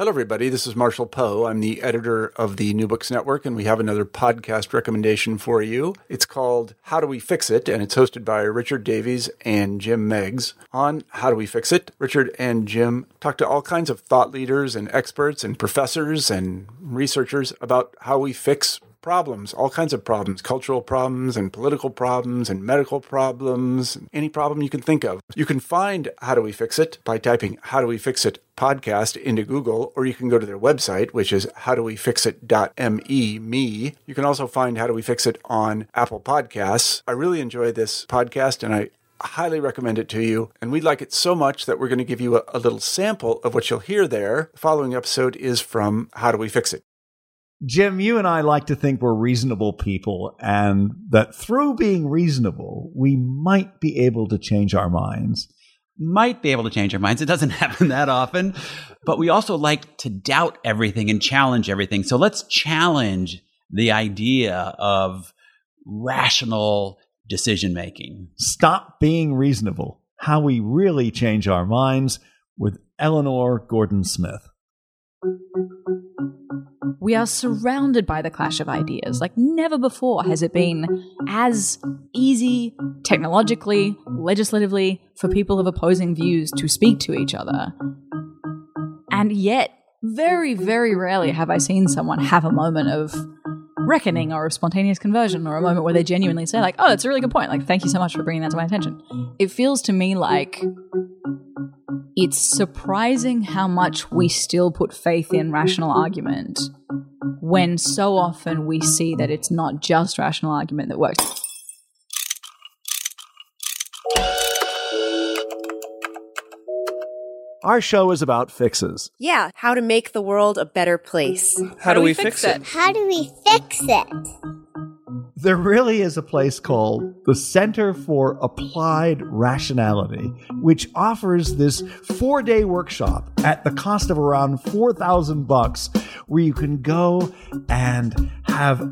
Hello, everybody. This is Marshall Poe. I'm the editor of the New Books Network, and we have another podcast recommendation for you. It's called How Do We Fix It, and it's hosted by Richard Davies and Jim Meigs. On How Do We Fix It, Richard and Jim talk to all kinds of thought leaders and experts and professors and researchers about how we fix problems, all kinds of problems, cultural problems and political problems and medical problems, any problem you can think of. You can find How Do We Fix It by typing How Do We Fix It podcast into Google, or you can go to their website, which is howdowefixit.me. Me. You can also find How Do We Fix It on Apple Podcasts. I really enjoy this podcast and I highly recommend it to you. And we'd like it so much that we're going to give you a, a little sample of what you'll hear there. The following episode is from How Do We Fix It? Jim, you and I like to think we're reasonable people, and that through being reasonable, we might be able to change our minds. Might be able to change our minds. It doesn't happen that often. But we also like to doubt everything and challenge everything. So let's challenge the idea of rational decision making. Stop being reasonable. How we really change our minds with Eleanor Gordon Smith. We are surrounded by the clash of ideas. Like never before has it been as easy technologically, legislatively, for people of opposing views to speak to each other. And yet, very, very rarely have I seen someone have a moment of reckoning or a spontaneous conversion or a moment where they genuinely say, like, oh, that's a really good point. Like, thank you so much for bringing that to my attention. It feels to me like it's surprising how much we still put faith in rational argument when so often we see that it's not just rational argument that works. Our show is about fixes. Yeah, how to make the world a better place. How, do we fix it? How do we fix it? There really is a place called the Center for Applied Rationality, which offers this four day workshop at the cost of around 4,000 bucks, where you can go and have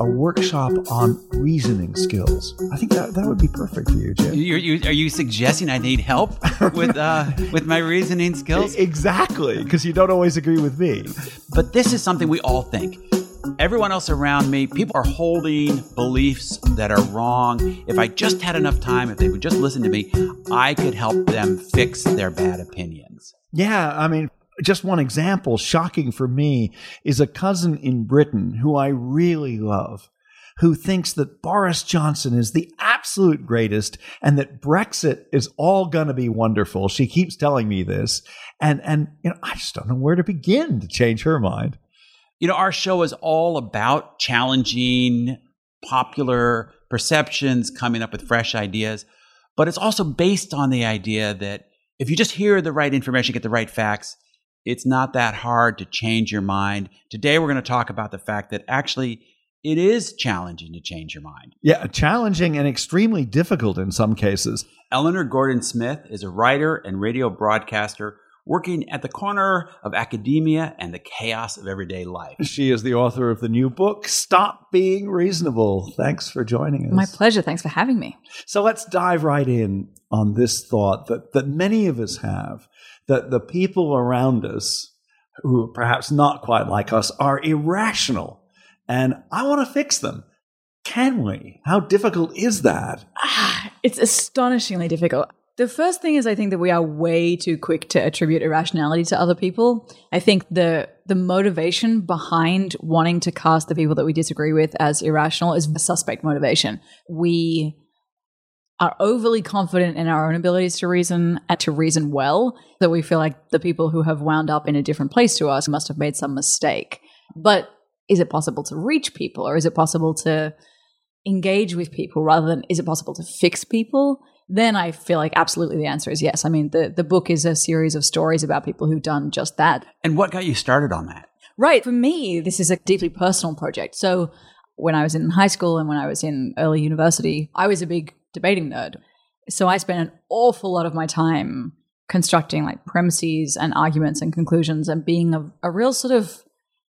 a workshop on reasoning skills. I think that, that would be perfect for you, Jim. You, you, are you suggesting I need help with uh, with my reasoning skills? Exactly, because you don't always agree with me. But this is something we all think. Everyone else around me, people are holding beliefs that are wrong. If I just had enough time, if they would just listen to me, I could help them fix their bad opinions. Yeah, I mean, just one example, shocking for me, is a cousin in Britain who I really love, who thinks that Boris Johnson is the absolute greatest and that Brexit is all going to be wonderful. She keeps telling me this. And, and, you know, I just don't know where to begin to change her mind. You know, our show is all about challenging popular perceptions, coming up with fresh ideas, but it's also based on the idea that if you just hear the right information, get the right facts, it's not that hard to change your mind. Today, we're going to talk about the fact that actually it is challenging to change your mind. Yeah, challenging and extremely difficult in some cases. Eleanor Gordon Smith is a writer and radio broadcaster working at the corner of academia and the chaos of everyday life. She is the author of the new book, Stop Being Reasonable. Thanks for joining us. My pleasure. Thanks for having me. So let's dive right in on this thought that, that many of us have that the people around us, who are perhaps not quite like us, are irrational. And I want to fix them. Can we? How difficult is that? Ah, it's astonishingly difficult. The first thing is I think that we are way too quick to attribute irrationality to other people. I think the the motivation behind wanting to cast the people that we disagree with as irrational is a suspect motivation. We are overly confident in our own abilities to reason and to reason well that we feel like the people who have wound up in a different place to us must have made some mistake. But is it possible to reach people or is it possible to engage with people rather than is it possible to fix people? Then I feel like absolutely the answer is yes. I mean, the, the book is a series of stories about people who've done just that. And what got you started on that? Right. For me, this is a deeply personal project. So when I was in high school and when I was in early university, I was a big debating nerd. So I spent an awful lot of my time constructing like premises and arguments and conclusions and being a, a real sort of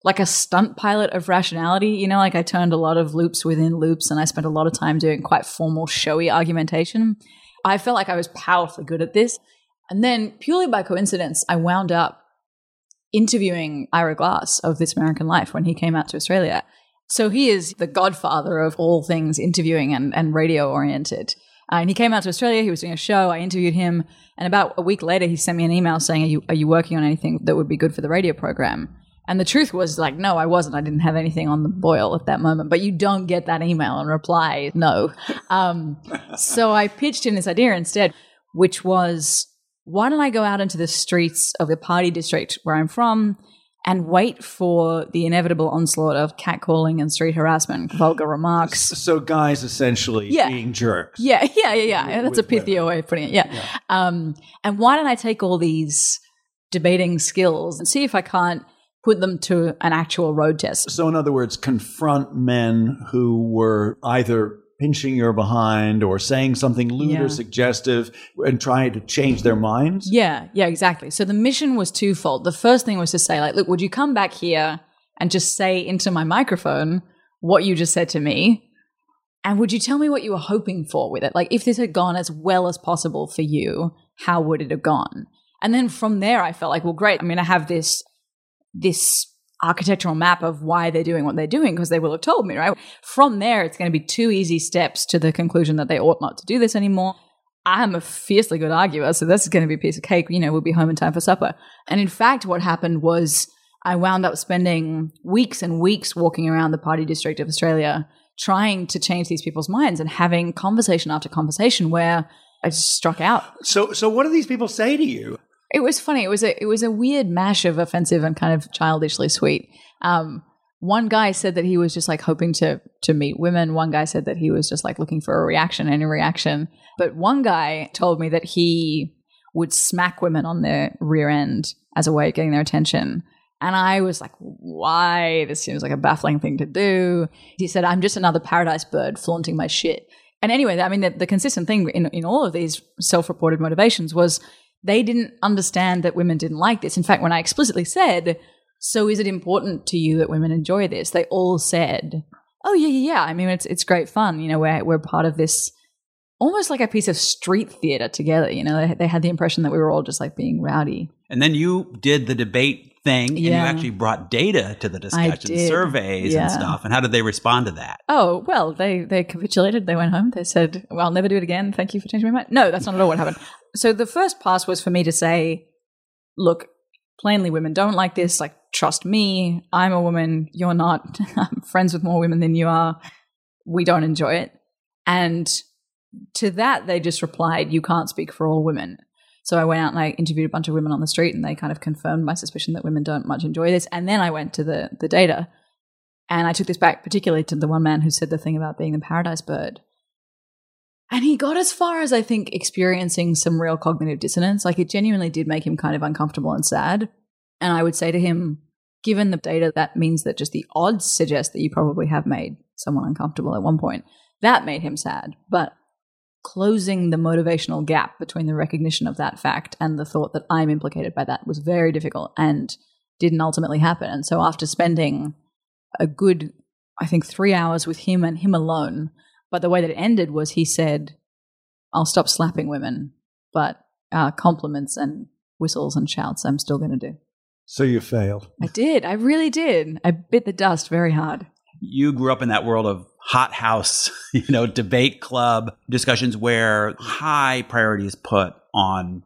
like a stunt pilot of rationality. You know, like I turned a lot of loops within loops and I spent a lot of time doing quite formal, showy argumentation. I felt like I was powerfully good at this. And then, purely by coincidence, I wound up interviewing Ira Glass of This American Life when he came out to Australia. So he is the godfather of all things interviewing and, and radio oriented. Uh, and he came out to Australia. He was doing a show. I interviewed him, and about a week later, he sent me an email saying, "Are you are you working on anything that would be good for the radio program?" And the truth was, like, no, I wasn't. I didn't have anything on the boil at that moment. But you don't get that email and reply no. Um, so I pitched in this idea instead, which was, why don't I go out into the streets of the party district where I'm from? and wait for the inevitable onslaught of catcalling and street harassment, vulgar remarks. So guys essentially Yeah. being jerks. Yeah, yeah, yeah, yeah. That's a pithier way of putting it. Yeah. Um, and why don't I take all these debating skills and see if I can't put them to an actual road test? So in other words, confront men who were either pinching your behind or saying something lewd Yeah. or suggestive and trying to change their minds. Yeah, yeah, exactly. So the mission was twofold. The first thing was to say, like, look, would you come back here and just say into my microphone what you just said to me? And would you tell me what you were hoping for with it? Like, if this had gone as well as possible for you, how would it have gone? And then from there, I felt like, well, great. I'm going to have this this architectural map of why they're doing what they're doing because they will have told me, right? From there, it's going to be two easy steps to the conclusion that they ought not to do this anymore. I'm a fiercely good arguer, so this is going to be a piece of cake. You know, we'll be home in time for supper. And in fact, what happened was I wound up spending weeks and weeks walking around the party district of Australia trying to change these people's minds and having conversation after conversation where I just struck out. So so what do these people say to you? It was funny. It was a it was a weird mash of offensive and kind of childishly sweet. Um, one guy said that he was just like hoping to to meet women. One guy said that he was just like looking for a reaction, any reaction. But one guy told me that he would smack women on their rear end as a way of getting their attention. And I was like, why? This seems like a baffling thing to do. He said, I'm just another paradise bird flaunting my shit. And anyway, I mean, the, the consistent thing in, in all of these self reported motivations was they didn't understand that women didn't like this. In fact, when I explicitly said, So is it important to you that women enjoy this? They all said, Oh, yeah, yeah, yeah. I mean, it's, it's great fun. You know, we're, we're part of this almost like a piece of street theater together. You know, they, they had the impression that we were all just like being rowdy. And then you did the debate thing and you actually brought data to the discussion, surveys Yeah. and stuff. And how did they respond to that? Oh, well, they, they capitulated. They went home. They said, well, I'll never do it again. Thank you for changing my mind. No, that's not at all what happened. So the first pass was for me to say, look, plainly women don't like this. Like, trust me. I'm a woman. You're not. I'm friends with more women than you are. We don't enjoy it. And to that, they just replied, you can't speak for all women. So I went out and I interviewed a bunch of women on the street and they kind of confirmed my suspicion that women don't much enjoy this. And then I went to the, the data and I took this back particularly to the one man who said the thing about being the paradise bird. And he got as far as I think experiencing some real cognitive dissonance. Like it genuinely did make him kind of uncomfortable and sad. And I would say to him, given the data, that means that just the odds suggest that you probably have made someone uncomfortable at one point. That made him sad. But closing the motivational gap between the recognition of that fact and the thought that I'm implicated by that was very difficult and didn't ultimately happen. And so after spending a good, I think, three hours with him and him alone, but the way that it ended was he said, I'll stop slapping women, but uh, compliments and whistles and shouts I'm still going to do. So you failed. I did. I really did. I bit the dust very hard. You grew up in that world of hot house, you know, debate club discussions where high priority is put on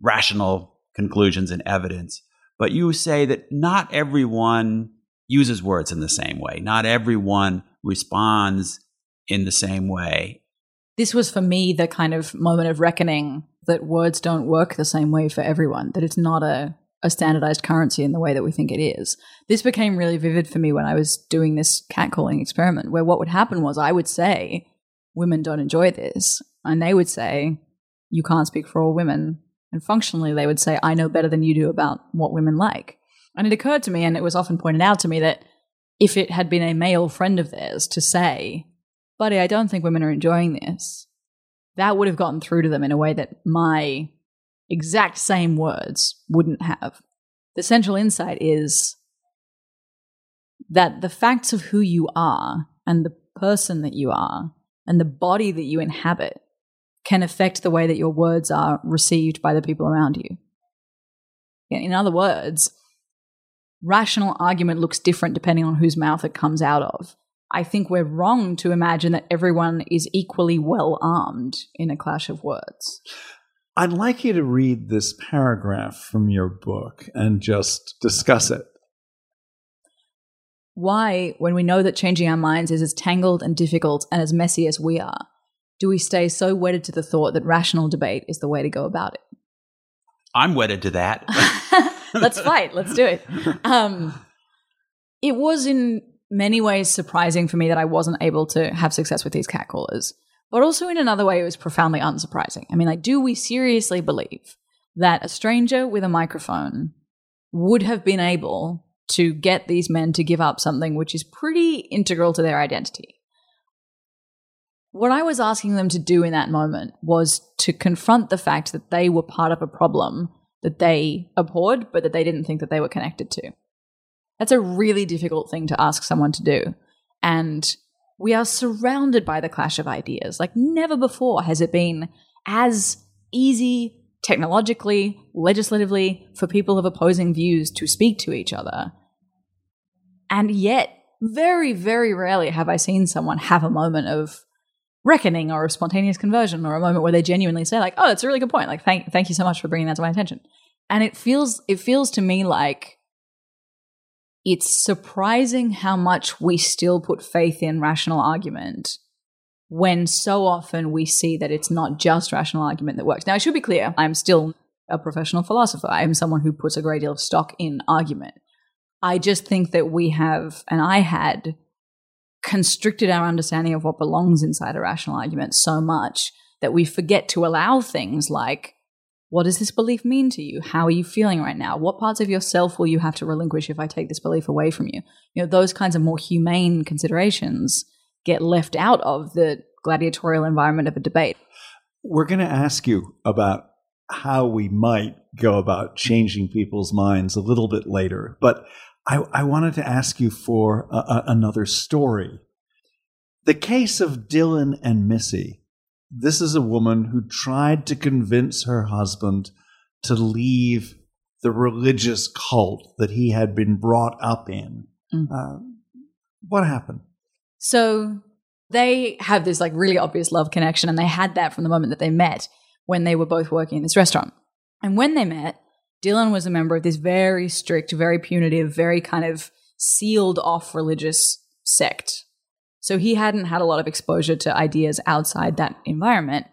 rational conclusions and evidence. But you say that not everyone uses words in the same way. Not everyone responds in the same way. this was for me the kind of moment of reckoning that words don't work the same way for everyone, that it's not a, a standardized currency in the way that we think it is. This became really vivid for me when I was doing this catcalling experiment, where what would happen was I would say, Women don't enjoy this. And they would say, You can't speak for all women. And functionally, they would say, I know better than you do about what women like. And it occurred to me, and it was often pointed out to me, that if it had been a male friend of theirs to say, Buddy, I don't think women are enjoying this, that would have gotten through to them in a way that my exact same words wouldn't have. The central insight is that the facts of who you are and the person that you are and the body that you inhabit can affect the way that your words are received by the people around you. In other words, rational argument looks different depending on whose mouth it comes out of. I think we're wrong to imagine that everyone is equally well armed in a clash of words. I'd like you to read this paragraph from your book and just discuss it. Why, when we know that changing our minds is as tangled and difficult and as messy as we are, do we stay so wedded to the thought that rational debate is the way to go about it? I'm wedded to that. Let's fight. Let's do it. Um, it was in many ways surprising for me that I wasn't able to have success with these catcallers. But also in another way, it was profoundly unsurprising. I mean, like, do we seriously believe that a stranger with a microphone would have been able to get these men to give up something which is pretty integral to their identity? What I was asking them to do in that moment was to confront the fact that they were part of a problem that they abhorred, but that they didn't think that they were connected to. That's a really difficult thing to ask someone to do. And we are surrounded by the clash of ideas. Like never before has it been as easy technologically, legislatively, for people of opposing views to speak to each other. And yet, very, very rarely have I seen someone have a moment of reckoning or a spontaneous conversion or a moment where they genuinely say like, "Oh, that's a really good point. Like, thank, thank you so much for bringing that to my attention." And it feels, it feels to me like it's surprising how much we still put faith in rational argument when so often we see that it's not just rational argument that works. Now, I should be clear, I'm still a professional philosopher. I am someone who puts a great deal of stock in argument. I just think that we have, and I had, constricted our understanding of what belongs inside a rational argument so much that we forget to allow things like what does this belief mean to you? How are you feeling right now? What parts of yourself will you have to relinquish if I take this belief away from you? You know, those kinds of more humane considerations get left out of the gladiatorial environment of a debate. We're going to ask you about how we might go about changing people's minds a little bit later, but I, I wanted to ask you for a, a, another story. The case of Dylan and Missy this is a woman who tried to convince her husband to leave the religious cult that he had been brought up in. Mm. Uh, what happened? So they have this like really obvious love connection, and they had that from the moment that they met when they were both working in this restaurant. And when they met, Dylan was a member of this very strict, very punitive, very kind of sealed off religious sect so he hadn't had a lot of exposure to ideas outside that environment.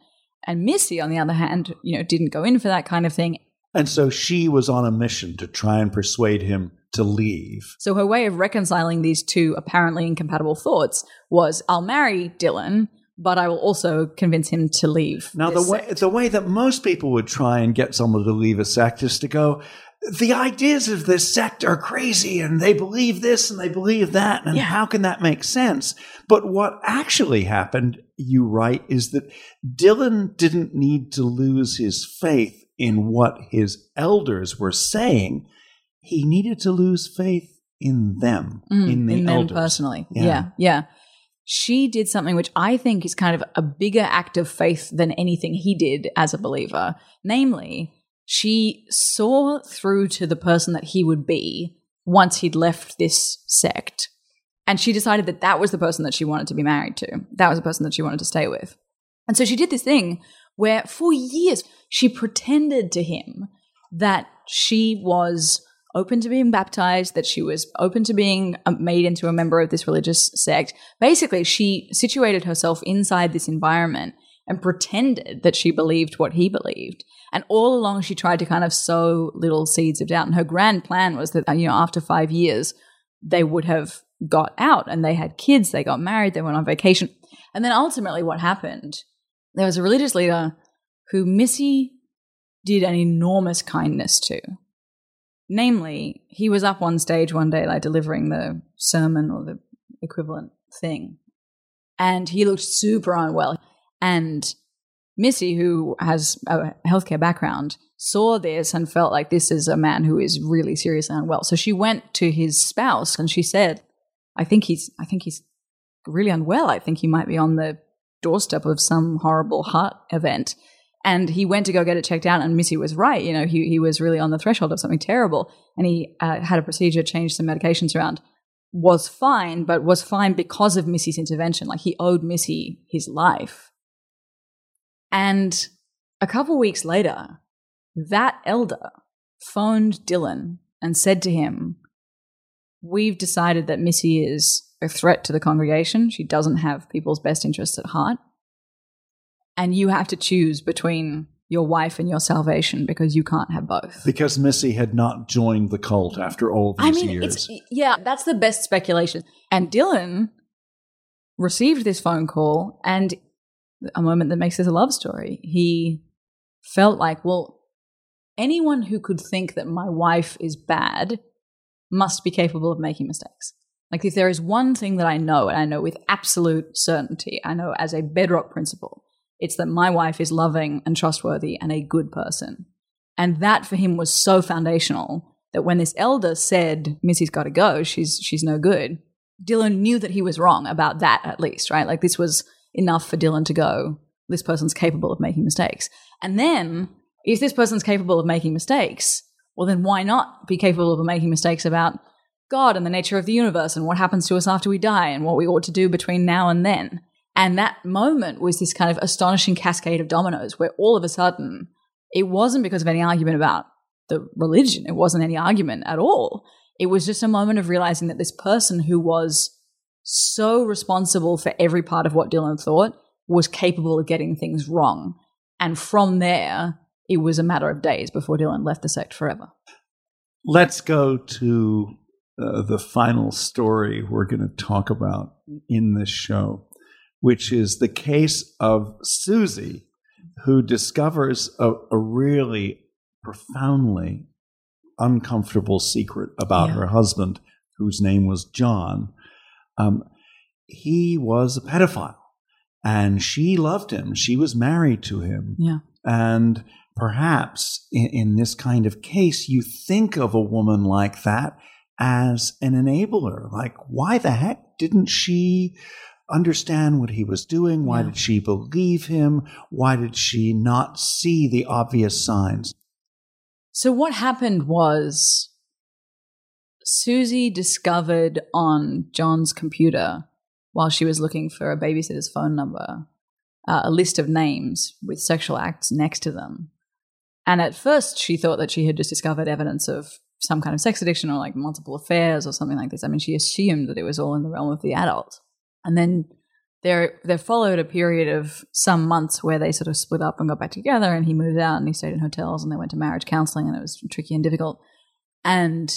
And Missy, on the other hand, you know, didn't go in for that kind of thing. And so she was on a mission to try and persuade him to leave. So her way of reconciling these two apparently incompatible thoughts was I'll marry Dylan, but I will also convince him to leave. Now the way the way that most people would try and get someone to leave a sect is to go, the ideas of this sect are crazy and they believe this and they believe that. And yeah. how can that make sense? But what actually happened, you write, is that Dylan didn't need to lose his faith in what his elders were saying. He needed to lose faith in them, mm, in the in elders. personally. Yeah. yeah, yeah. She did something which I think is kind of a bigger act of faith than anything he did as a believer. Namely, she saw through to the person that he would be once he'd left this sect. And she decided that that was the person that she wanted to be married to. That was the person that she wanted to stay with. And so she did this thing where for years she pretended to him that she was open to being baptized, that she was open to being um, made into a member of this religious sect. Basically, she situated herself inside this environment and pretended that she believed what he believed. And all along, she tried to kind of sow little seeds of doubt. And her grand plan was that, you know, after five years, they would have got out and they had kids, they got married, they went on vacation. And then ultimately, what happened? There was a religious leader who Missy did an enormous kindness to. Namely, he was up on stage one day, like delivering the sermon or the equivalent thing, and he looked super unwell. And Missy, who has a healthcare background, saw this and felt like this is a man who is really seriously unwell. So she went to his spouse and she said, "I think he's, I think he's really unwell. I think he might be on the doorstep of some horrible heart event." And he went to go get it checked out, and Missy was right. You know, he he was really on the threshold of something terrible, and he uh, had a procedure, changed some medications around, was fine, but was fine because of Missy's intervention. Like he owed Missy his life. And a couple weeks later, that elder phoned Dylan and said to him, We've decided that Missy is a threat to the congregation. She doesn't have people's best interests at heart. And you have to choose between your wife and your salvation because you can't have both. Because Missy had not joined the cult after all these I mean, years. it's yeah, that's the best speculation. And Dylan received this phone call, and a moment that makes this a love story. He felt like, well, anyone who could think that my wife is bad must be capable of making mistakes. Like, if there is one thing that I know, and I know with absolute certainty, I know as a bedrock principle, it's that my wife is loving and trustworthy and a good person. And that for him was so foundational that when this elder said, Missy's got to go, she's, she's no good, Dylan knew that he was wrong about that at least, right? Like this was enough for Dylan to go, this person's capable of making mistakes. And then, if this person's capable of making mistakes, well, then why not be capable of making mistakes about God and the nature of the universe and what happens to us after we die and what we ought to do between now and then? And that moment was this kind of astonishing cascade of dominoes where all of a sudden it wasn't because of any argument about the religion, it wasn't any argument at all. It was just a moment of realizing that this person who was so responsible for every part of what Dylan thought was capable of getting things wrong. And from there, it was a matter of days before Dylan left the sect forever. Let's go to uh, the final story we're going to talk about in this show, which is the case of Susie, who discovers a, a really profoundly uncomfortable secret about Yeah. her husband, whose name was John. Um, he was a pedophile, and she loved him. She was married to him. Yeah. And perhaps in, in this kind of case, you think of a woman like that as an enabler. Like, why the heck didn't she understand what he was doing? Why Yeah. did she believe him? Why did she not see the obvious signs? So what happened was Susie discovered on John's computer while she was looking for a babysitter's phone number uh, a list of names with sexual acts next to them. And at first, she thought that she had just discovered evidence of some kind of sex addiction or like multiple affairs or something like this. I mean, she assumed that it was all in the realm of the adult. And then there, there followed a period of some months where they sort of split up and got back together, and he moved out and he stayed in hotels and they went to marriage counseling, and it was tricky and difficult. And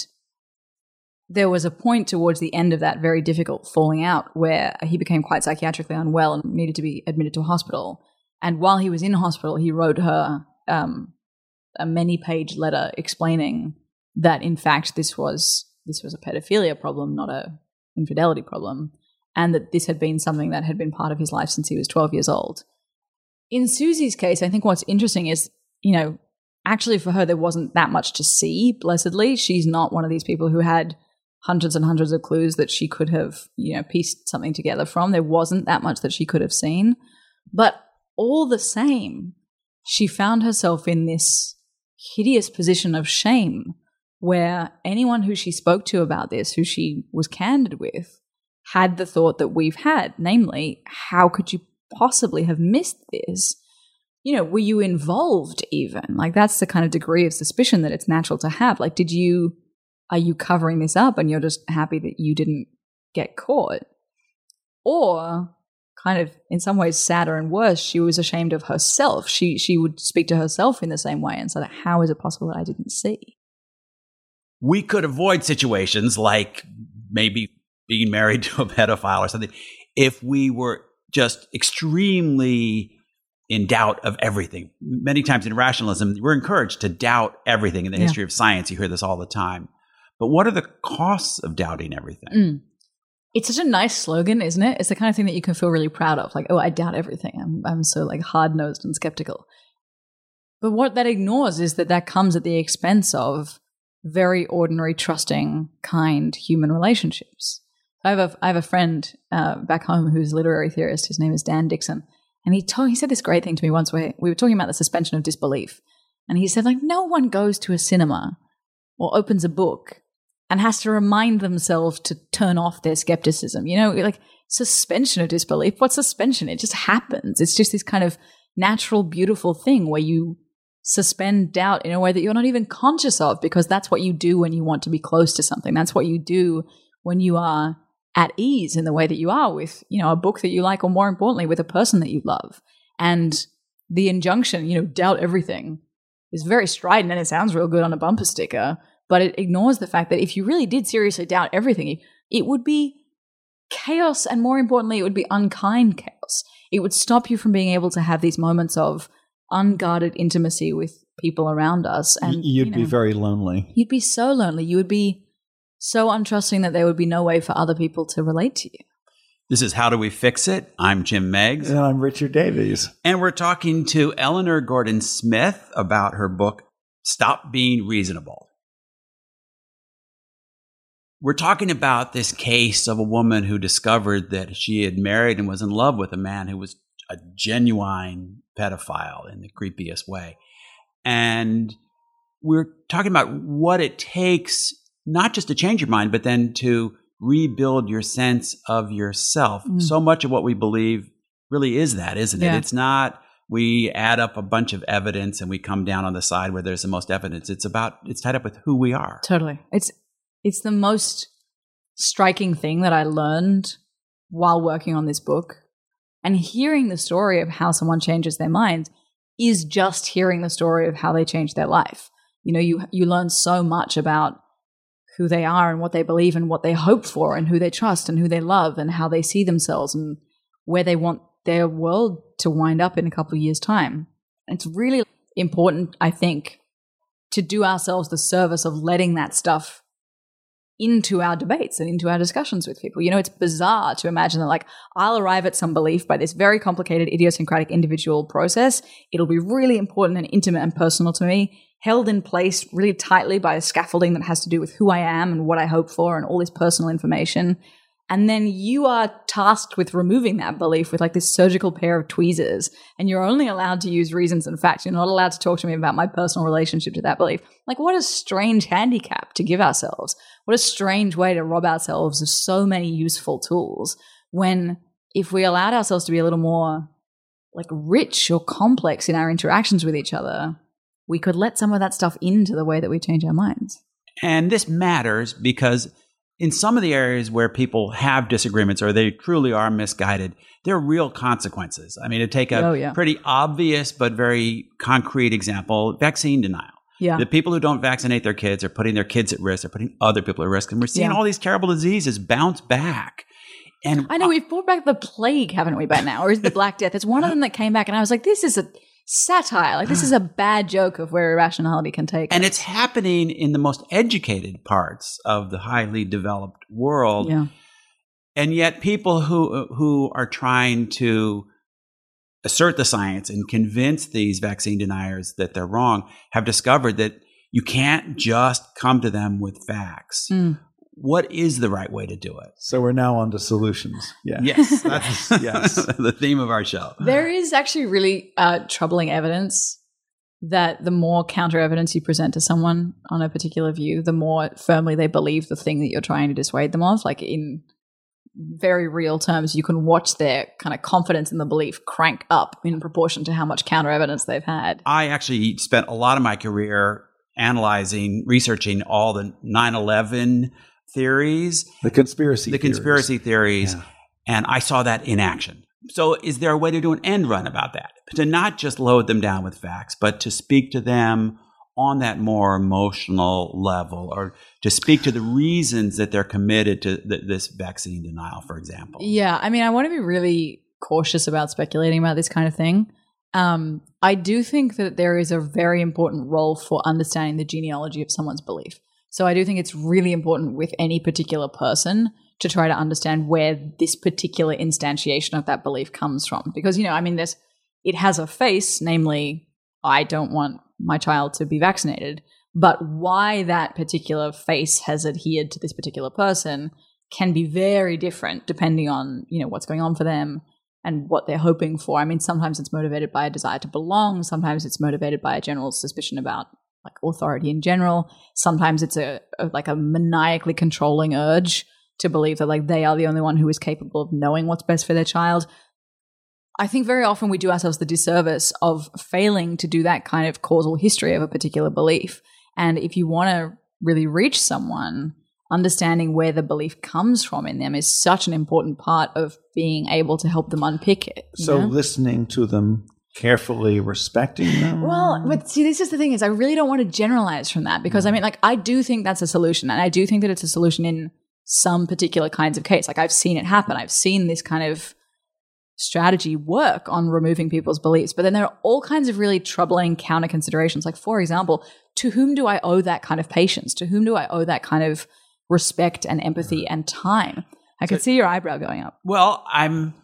there was a point towards the end of that very difficult falling out where he became quite psychiatrically unwell and needed to be admitted to a hospital. And while he was in hospital, he wrote her um, a many-page letter explaining that, in fact, this was this was a pedophilia problem, not a infidelity problem, and that this had been something that had been part of his life since he was 12 years old. In Susie's case, I think what's interesting is, you know, actually for her, there wasn't that much to see, blessedly. She's not one of these people who had hundreds and hundreds of clues that she could have, you know, pieced something together from. There wasn't that much that she could have seen. But all the same, she found herself in this hideous position of shame where anyone who she spoke to about this, who she was candid with, had the thought that we've had, namely, how could you possibly have missed this? You know, were you involved even? Like, that's the kind of degree of suspicion that it's natural to have. Like, did you, are you covering this up and you're just happy that you didn't get caught? Or, kind of in some ways sadder and worse, she was ashamed of herself. She, she would speak to herself in the same way and say, how is it possible that I didn't see? we could avoid situations like maybe being married to a pedophile or something if we were just extremely in doubt of everything. Many times in rationalism, we're encouraged to doubt everything. In the Yeah. history of science, you hear this all the time. But what are the costs of doubting everything? Mm. It's such a nice slogan, isn't it? It's the kind of thing that you can feel really proud of. Like, oh, I doubt everything. I'm, I'm so like hard nosed and skeptical. But what that ignores is that that comes at the expense of very ordinary, trusting, kind human relationships. I have a I have a friend uh, back home who's a literary theorist. His name is Dan Dixon, and he told he said this great thing to me once. Where we were talking about the suspension of disbelief, and he said like no one goes to a cinema or opens a book and has to remind themselves to turn off their skepticism. You know, like suspension of disbelief. What suspension? It just happens. It's just this kind of natural, beautiful thing where you suspend doubt in a way that you're not even conscious of because that's what you do when you want to be close to something. That's what you do when you are at ease in the way that you are with, you know, a book that you like or more importantly with a person that you love. And the injunction, you know, doubt everything is very strident and it sounds real good on a bumper sticker, but it ignores the fact that if you really did seriously doubt everything, it would be chaos and more importantly, it would be unkind chaos. It would stop you from being able to have these moments of unguarded intimacy with people around us and You'd you be very lonely. you'd be so lonely. You would be so untrusting that there would be no way for other people to relate to you. This is How Do We Fix It? I'm Jim Meigs. And I'm Richard Davies. And we're talking to Eleanor Gordon Smith about her book, Stop Being Reasonable. We're talking about this case of a woman who discovered that she had married and was in love with a man who was a genuine pedophile in the creepiest way. And we're talking about what it takes, not just to change your mind, but then to rebuild your sense of yourself. Mm. So much of what we believe really is that, isn't it? Yeah. It's not we add up a bunch of evidence and we come down on the side where there's the most evidence. It's about it's tied up with who we are. Totally. It's it's the most striking thing that I learned while working on this book. And hearing the story of how someone changes their mind is just hearing the story of how they change their life. You know, you you learn so much about who they are and what they believe and what they hope for and who they trust and who they love and how they see themselves and where they want their world to wind up in a couple of years time. It's really important, I think, to do ourselves the service of letting that stuff into our debates and into our discussions with people. You know, it's bizarre to imagine that, like, I'll arrive at some belief by this very complicated, idiosyncratic individual process. It'll be really important and intimate and personal to me, held in place really tightly by a scaffolding that has to do with who I am and what I hope for and all this personal information. And then you are tasked with removing that belief with like this surgical pair of tweezers. And you're only allowed to use reasons and facts. You're not allowed to talk to me about my personal relationship to that belief. Like, what a strange handicap to give ourselves. What a strange way to rob ourselves of so many useful tools when if we allowed ourselves to be a little more like rich or complex in our interactions with each other, we could let some of that stuff into the way that we change our minds. And this matters because in some of the areas where people have disagreements or they truly are misguided, there are real consequences. I mean, to take a Oh, yeah. pretty obvious but very concrete example, vaccine denial. Yeah. The people who don't vaccinate their kids are putting their kids at risk. They're putting other people at risk. And we're seeing Yeah. all these terrible diseases bounce back. And I know we've brought back the plague, haven't we, by now? Or is the Black Death? It's one of them that came back, and I was like, this is a satire. Like, this is a bad joke of where irrationality can take and us. it's happening in the most educated parts of the highly developed world. yeah. and yet people who who are trying to assert the science and convince these vaccine deniers that they're wrong have discovered that you can't just come to them with facts. Mm. What is the right way to do it? So we're now on to solutions. Yeah. Yes, that's Yes. the theme of our show. There is actually really uh, troubling evidence that the more counter evidence you present to someone on a particular view, the more firmly they believe the thing that you're trying to dissuade them of. Like in very real terms, you can watch their kind of confidence in the belief crank up in proportion to how much counter evidence they've had. I actually spent a lot of my career analyzing, researching all the 9/11 theories, The conspiracy. the theories. conspiracy theories, Yeah. and I saw that in action. So, is there a way to do an end run about that? To not just load them down with facts, but to speak to them on that more emotional level, or to speak to the reasons that they're committed to th- this vaccine denial, for example. Yeah, I mean, I want to be really cautious about speculating about this kind of thing. Um, I do think that there is a very important role for understanding the genealogy of someone's belief. So I do think it's really important with any particular person to try to understand where this particular instantiation of that belief comes from. Because, you know, I mean, there's, it has a face, namely, I don't want my child to be vaccinated. But why that particular face has adhered to this particular person can be very different depending on, you know, what's going on for them and what they're hoping for. I mean, sometimes it's motivated by a desire to belong, sometimes it's motivated by a general suspicion about like authority in general. Sometimes it's a, a, like a maniacally controlling urge to believe that like they are the only one who is capable of knowing what's best for their child. I think very often we do ourselves the disservice of failing to do that kind of causal history of a particular belief. And if you want to really reach someone, understanding where the belief comes from in them is such an important part of being able to help them unpick it. So know? listening to them carefully, respecting them. Well, but see, this is the thing is I really don't want to generalize from that because I mm. mean, like, I do think that's a solution, and I do think that it's a solution in some particular kinds of case. Like, I've seen it happen. I've seen this kind of strategy work on removing people's beliefs. But then there are all kinds of really troubling counter considerations. Like, for example, to whom do I owe that kind of patience? To whom do I owe that kind of respect and empathy and time? I could see your eyebrow going up. Well, I'm.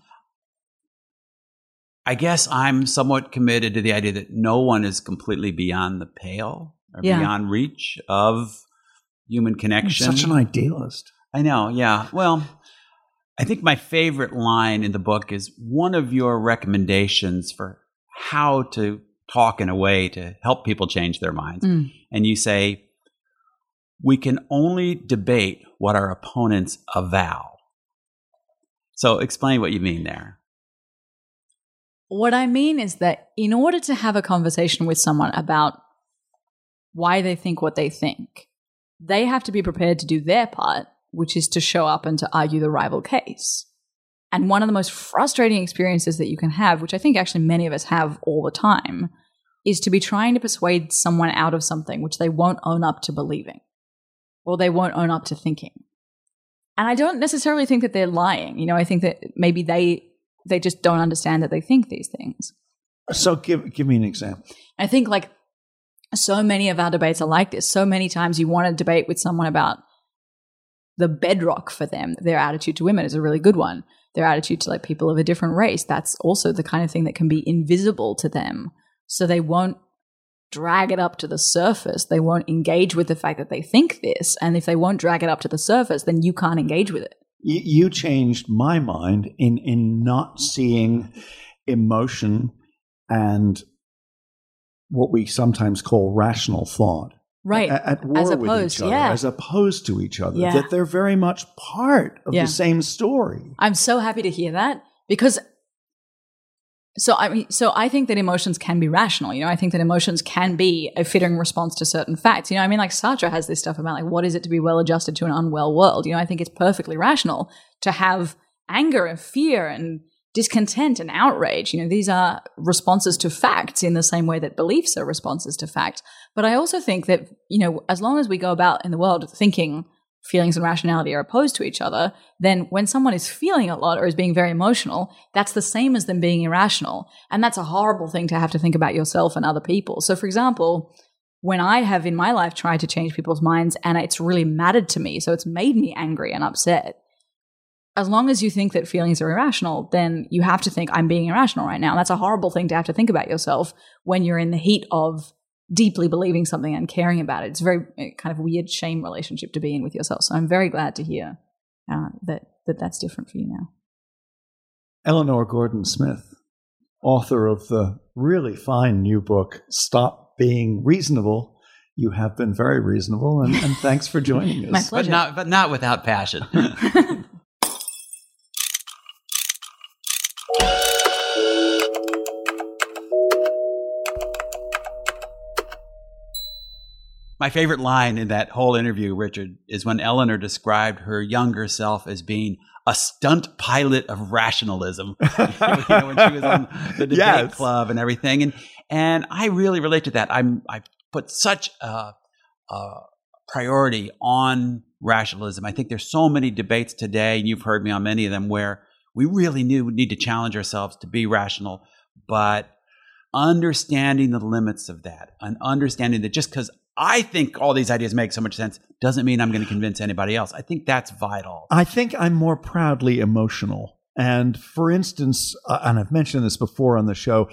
I guess I'm somewhat committed to the idea that no one is completely beyond the pale or Yeah. beyond reach of human You're connection. such an idealist. I know, yeah. Well, I think my favorite line in the book is one of your recommendations for how to talk in a way to help people change their minds. Mm. And you say, we can only debate what our opponents avow. So explain what you mean there. What I mean is that in order to have a conversation with someone about why they think what they think, they have to be prepared to do their part, which is to show up and to argue the rival case. And one of the most frustrating experiences that you can have, which I think actually many of us have all the time, is to be trying to persuade someone out of something which they won't own up to believing or they won't own up to thinking. And I don't necessarily think that they're lying. You know, I think that maybe they they just don't understand that they think these things. So give give me an example. I think like so many of our debates are like this. So many times you want to debate with someone about the bedrock for them. Their attitude to women is a really good one. Their attitude to like people of a different race. That's also the kind of thing that can be invisible to them. So they won't drag it up to the surface. They won't engage with the fact that they think this. And if they won't drag it up to the surface, then you can't engage with it. You, you changed my mind in in not seeing emotion and what we sometimes call rational thought Right. at, at war As with opposed, each other, yeah. as opposed to each other. Yeah. That they're very much part of Yeah. the same story. I'm so happy to hear that because so I mean so I think that emotions can be rational. You know, I think that emotions can be a fitting response to certain facts. You know, I mean like Sartre has this stuff about like what is it to be well adjusted to an unwell world. You know, I think it's perfectly rational to have anger and fear and discontent and outrage. You know, these are responses to facts in the same way that beliefs are responses to facts. But I also think that, you know, as long as we go about in the world thinking feelings and rationality are opposed to each other, then when someone is feeling a lot or is being very emotional, that's the same as them being irrational. And that's a horrible thing to have to think about yourself and other people. So, for example, when I have in my life tried to change people's minds and it's really mattered to me, so it's made me angry and upset. As long as you think that feelings are irrational, then you have to think, I'm being irrational right now. And that's a horrible thing to have to think about yourself when you're in the heat of deeply believing something and caring about it. It's a very uh, kind of weird shame relationship to be in with yourself. So I'm very glad to hear uh, that, that that's different for you now. Eleanor Gordon Smith, author of the really fine new book, Stop Being Reasonable. You have been very reasonable, and, and thanks for joining us. My But pleasure. not but not without passion. My favorite line in that whole interview, Richard, is when Eleanor described her younger self as being a stunt pilot of rationalism. you know, when she was on the debate Yes. club and everything, and and I really relate to that. I'm I put such a, a priority on rationalism. I think there's so many debates today, and you've heard me on many of them, where we really knew, need to challenge ourselves to be rational, but understanding the limits of that and understanding that just because I think all these ideas make so much sense doesn't mean I'm going to convince anybody else. I think that's vital. I think I'm more proudly emotional. And for instance, uh, and I've mentioned this before on the show,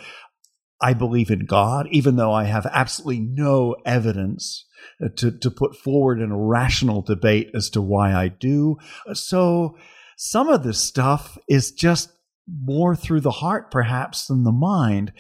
I believe in God, even though I have absolutely no evidence uh, to, to put forward in a rational debate as to why I do. So some of this stuff is just more through the heart, perhaps, than the mind.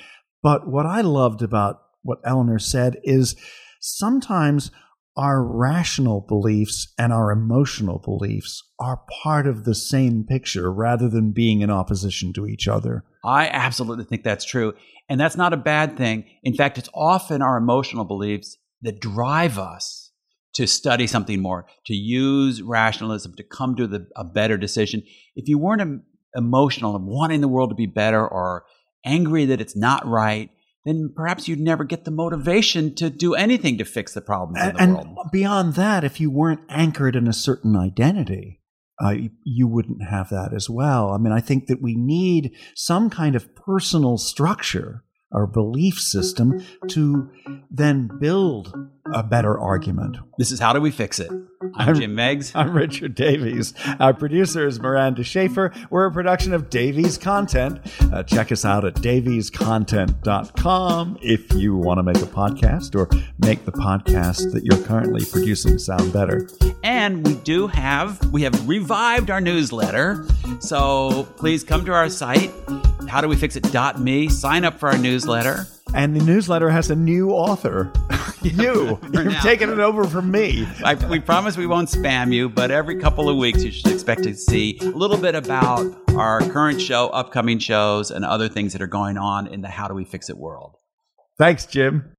But what I loved about what Eleanor said is sometimes our rational beliefs and our emotional beliefs are part of the same picture rather than being in opposition to each other. I absolutely think that's true. And that's not a bad thing. In fact, it's often our emotional beliefs that drive us to study something more, to use rationalism, to come to the, a better decision. If you weren't emotional and wanting the world to be better or angry that it's not right, then perhaps you'd never get the motivation to do anything to fix the problems and, in the and world. beyond that, if you weren't anchored in a certain identity, uh, you wouldn't have that as well. I mean, I think that we need some kind of personal structure or belief system to then build a better argument. This is How Do We Fix It? I'm, I'm- Jim Meigs. I'm Richard Davies. Our producer is Miranda Schaefer. We're a production of Davies Content. Uh, check us out at daviescontent.com if you want to make a podcast or make the podcast that you're currently producing sound better. And we do have, we have revived our newsletter. So please come to our site, howdowefixit.me, sign up for our newsletter. And the newsletter has a new author. you. You've taken it over from me. I, we promise we won't spam you, but every couple of weeks you should expect to see a little bit about our current show, upcoming shows, and other things that are going on in the How Do We Fix It world. Thanks, Jim.